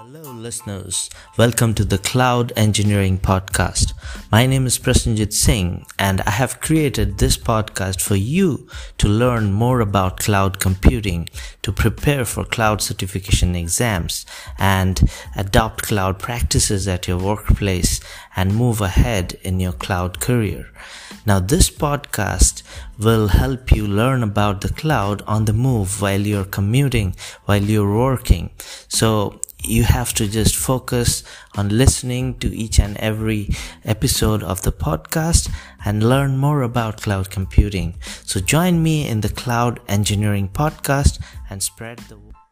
Hello, listeners. Welcome to the Cloud Engineering Podcast. My name is Prasenjit Singh, and I have created this podcast for you to learn more about cloud computing, to prepare for cloud certification exams, and adopt cloud practices at your workplace and move ahead in your cloud career. Now, this podcast will help you learn about the cloud on the move while you're commuting, while you're working. So, you have to just focus on listening to each and every episode of the podcast and learn more about cloud computing. So join me in the cloud engineering podcast and spread the word.